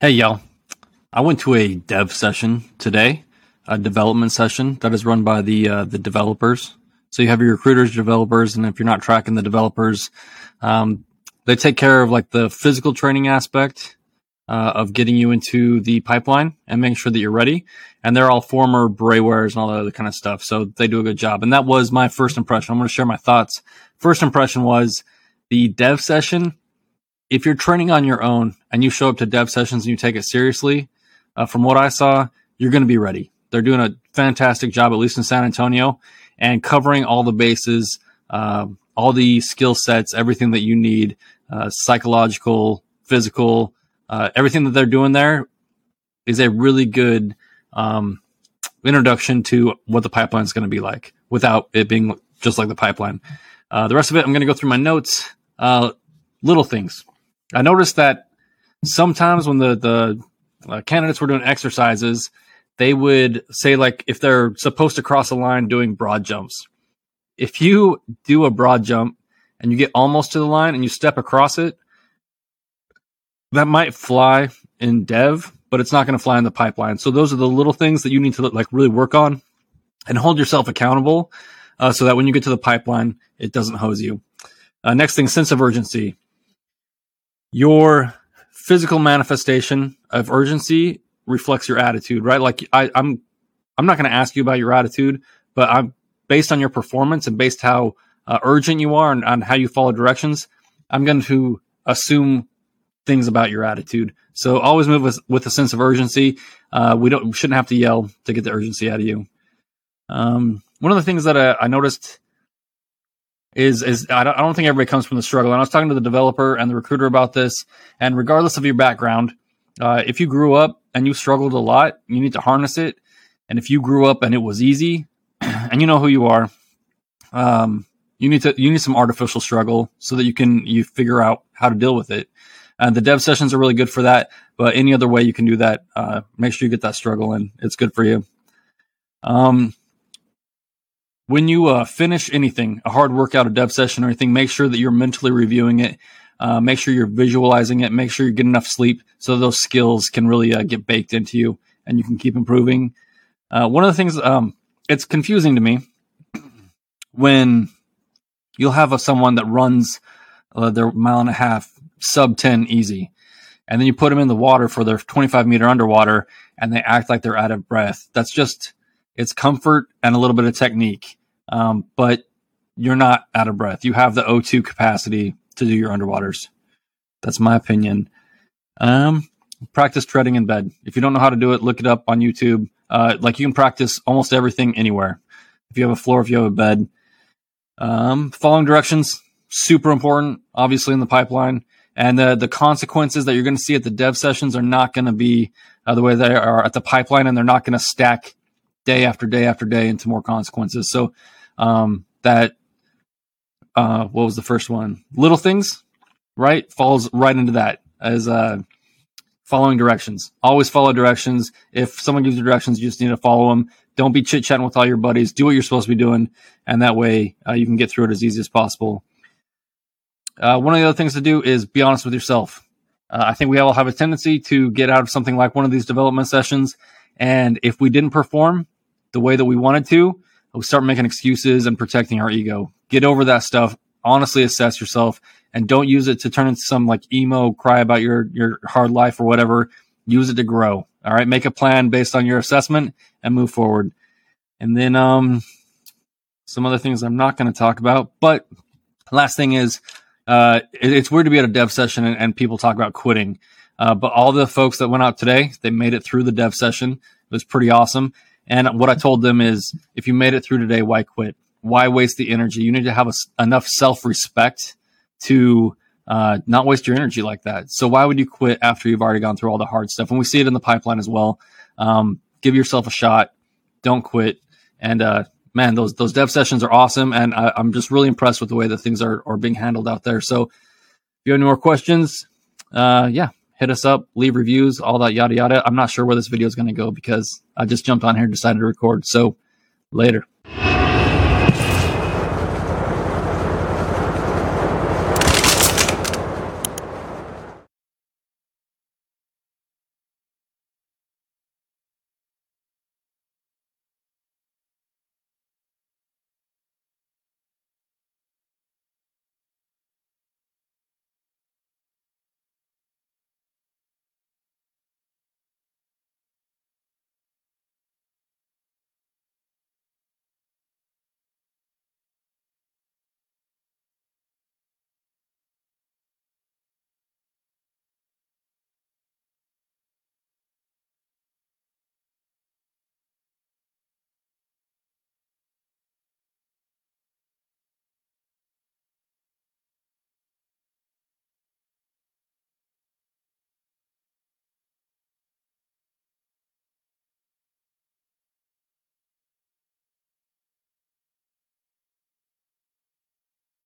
Hey, y'all. I went to a dev session today, a development session that is run by the uh, the developers. So you have your recruiters, developers, and if you're not tracking the developers, um, they take care of like the physical training aspect uh, of getting you into the pipeline and making sure that you're ready. And they're all former Braywares and all that other kind of stuff. So they do a good job. And that was my first impression. I'm going to share my thoughts. First impression was the dev session if you're training on your own and you show up to dev sessions and you take it seriously, uh, from what I saw, you're going to be ready. They're doing a fantastic job, at least in San Antonio, and covering all the bases, uh, all the skill sets, everything that you need, uh, psychological, physical, uh, everything that they're doing there is a really good um, introduction to what the pipeline is going to be like without it being just like the pipeline. Uh, the rest of it, I'm going to go through my notes. Uh, little things I noticed that sometimes when the the uh, candidates were doing exercises, they would say like if they're supposed to cross a line doing broad jumps. If you do a broad jump and you get almost to the line and you step across it, that might fly in dev, but it's not going to fly in the pipeline. So those are the little things that you need to like really work on and hold yourself accountable, uh, so that when you get to the pipeline, it doesn't hose you. Uh, next thing, sense of urgency your physical manifestation of urgency reflects your attitude, right? Like I, I'm, I'm not going to ask you about your attitude, but I'm based on your performance and based how uh, urgent you are and on how you follow directions. I'm going to assume things about your attitude. So always move with, with a sense of urgency. Uh, we don't we shouldn't have to yell to get the urgency out of you. Um, one of the things that I, I noticed is is I don't, I don't think everybody comes from the struggle. And I was talking to the developer and the recruiter about this. And regardless of your background, uh, if you grew up and you struggled a lot, you need to harness it. And if you grew up and it was easy, and you know who you are, um, you need to you need some artificial struggle so that you can you figure out how to deal with it. And the dev sessions are really good for that. But any other way you can do that, uh, make sure you get that struggle in. It's good for you. Um, when you uh, finish anything, a hard workout, a dev session, or anything, make sure that you're mentally reviewing it. Uh, make sure you're visualizing it. Make sure you get enough sleep so those skills can really uh, get baked into you and you can keep improving. Uh, one of the things, um, it's confusing to me when you'll have a, someone that runs uh, their mile and a half sub 10 easy. And then you put them in the water for their 25 meter underwater and they act like they're out of breath. That's just, it's comfort and a little bit of technique um, but you're not out of breath. You have the O2 capacity to do your underwaters. That's my opinion. Um, practice treading in bed. If you don't know how to do it, look it up on YouTube. Uh, like you can practice almost everything anywhere. If you have a floor, if you have a bed, um, following directions, super important, obviously in the pipeline. And the, the consequences that you're going to see at the dev sessions are not going to be uh, the way they are at the pipeline, and they're not going to stack day after day after day into more consequences. So um, that uh, what was the first one? Little things, right? Falls right into that as uh, following directions. Always follow directions. If someone gives you directions, you just need to follow them. Don't be chit chatting with all your buddies. Do what you're supposed to be doing, and that way uh, you can get through it as easy as possible. Uh, one of the other things to do is be honest with yourself. Uh, I think we all have a tendency to get out of something like one of these development sessions, and if we didn't perform the way that we wanted to, we start making excuses and protecting our ego. Get over that stuff. Honestly assess yourself and don't use it to turn into some like emo cry about your, your hard life or whatever. Use it to grow. All right. Make a plan based on your assessment and move forward. And then, um, some other things I'm not going to talk about, but last thing is, uh, it, it's weird to be at a dev session and, and people talk about quitting. Uh, but all the folks that went out today, they made it through the dev session. It was pretty awesome. And what I told them is, if you made it through today, why quit? Why waste the energy? You need to have a, enough self respect to uh, not waste your energy like that. So why would you quit after you've already gone through all the hard stuff? And we see it in the pipeline as well. Um, give yourself a shot. Don't quit. And uh, man, those those dev sessions are awesome, and I, am just really impressed with the way that things are are being handled out there. So if you have any more questions, uh, yeah, hit us up, leave reviews, all that yada yada. I'm not sure where this video is going to go because I just jumped on here and decided to record. So later.